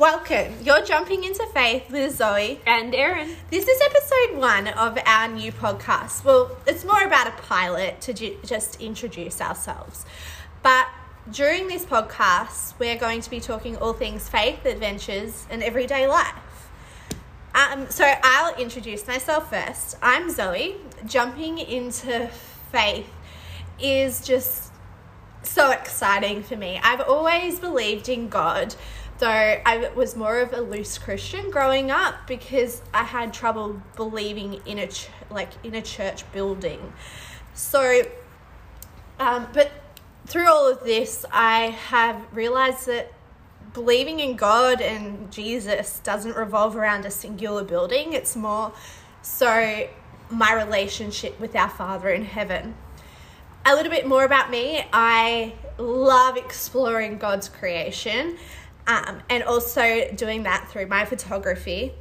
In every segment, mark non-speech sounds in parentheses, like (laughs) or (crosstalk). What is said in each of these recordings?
Welcome. You're jumping into faith with Zoe. And Erin. This is episode one of our new podcast. Well, it's more about a pilot to ju- just introduce ourselves. But during this podcast, we're going to be talking all things faith, adventures, and everyday life. Um, so I'll introduce myself first. I'm Zoe. Jumping into faith is just so exciting for me. I've always believed in God, though I was more of a loose Christian growing up because I had trouble believing in a ch- like in a church building. So, um, but through all of this, I have realized that believing in God and Jesus doesn't revolve around a singular building. It's more so my relationship with our Father in heaven. A little bit more about me. I love exploring God's creation um, and also doing that through my photography.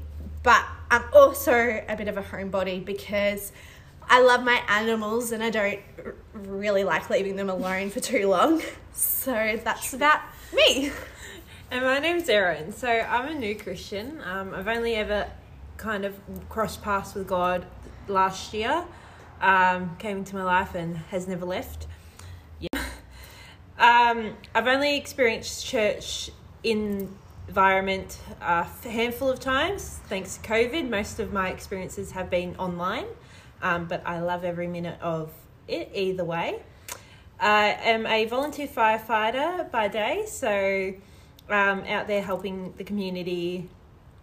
But I'm also a bit of a homebody because I love my animals and I don't r- really like leaving them alone for too long. (laughs) So that's about me. And my name's Erin. So I'm a new Christian. Um, I've only ever kind of crossed paths with God last year. Um, came into my life and has never left. Yeah. (laughs) Um, I've only experienced church environment a handful of times thanks to COVID. Most of my experiences have been online, um, but I love every minute of it either way. I am a volunteer firefighter by day, so um, out there helping the community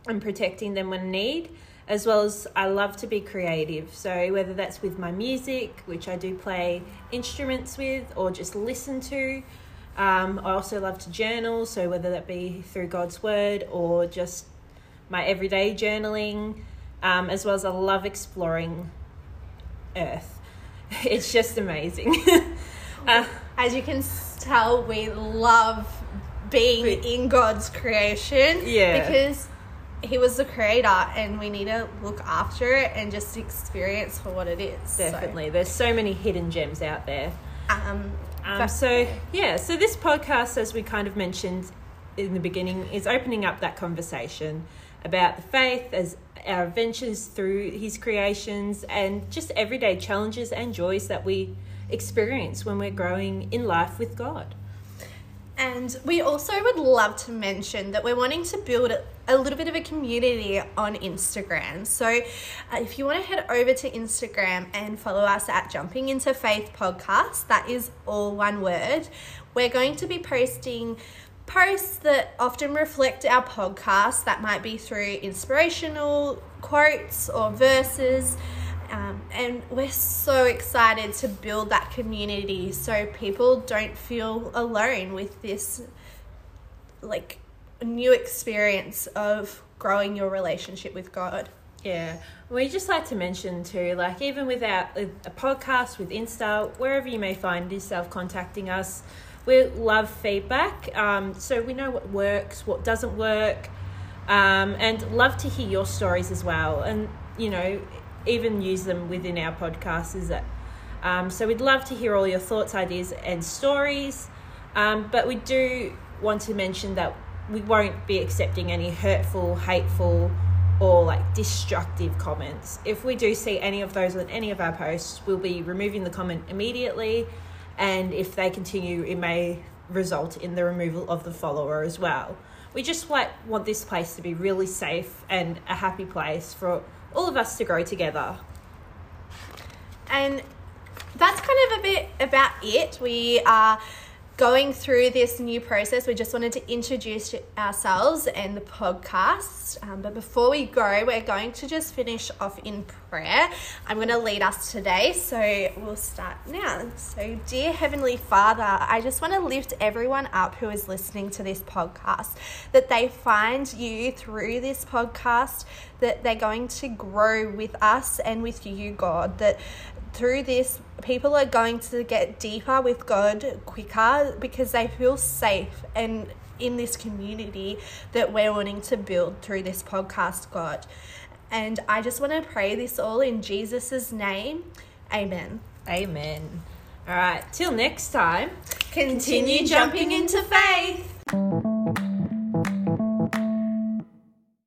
and protecting them when need, as well as I love to be creative. So whether that's with my music, which I do play instruments with, or just listen to. Um, I also love to journal, so whether that be through God's Word or just my everyday journaling, um, as well as I love exploring Earth. (laughs) It's just amazing. (laughs) uh, As you can tell, we love being in God's creation. Yeah. Because He was the creator and we need to look after it and just experience for what it is. So, definitely, there's so many hidden gems out there. um, Um, so yeah, so this podcast, as we kind of mentioned in the beginning, is opening up that conversation about the faith as our adventures through His creations and just everyday challenges and joys that we experience when we're growing in life with God. And we also would love to mention that we're wanting to build a, little bit of a community on Instagram. So uh, if you want to head over to Instagram and follow us at Jumping Into Faith Podcast, that is all one word. We're going to be posting posts that often reflect our podcast. That might be through inspirational quotes or verses. Um, and we're so excited to build that community so people don't feel alone with this like new experience of growing your relationship with God. Yeah, we just like to mention too, like even without a podcast with Insta, wherever you may find yourself contacting us, we love feedback. Um, so we know what works, what doesn't work, um, and love to hear your stories as well. And you know, even use them within our podcast. Is it? Um, so we'd love to hear all your thoughts, ideas, and stories. Um, but we do want to mention that we won't be accepting any hurtful, hateful, or like destructive comments. If we do see any of those on any of our posts, we'll be removing the comment immediately. And if they continue, it may result in the removal of the follower as well. We just like want this place to be really safe and a happy place for all of us to grow together. And that's kind of a bit about it. We are going through this new process. We just wanted to introduce ourselves and the podcast. Um, but before we go, we're going to just finish off in prayer. I'm going to lead us today. So we'll start now. So, dear Heavenly Father, I just want to lift everyone up who is listening to this podcast, that they find you through this podcast, that they're going to grow with us and with you, God, that through this, people are going to get deeper with God quicker because they feel safe and in this community that we're wanting to build through this podcast, God. And I just want to pray this all in Jesus' name. Amen. Amen. All right, till next time. Continue jumping into faith.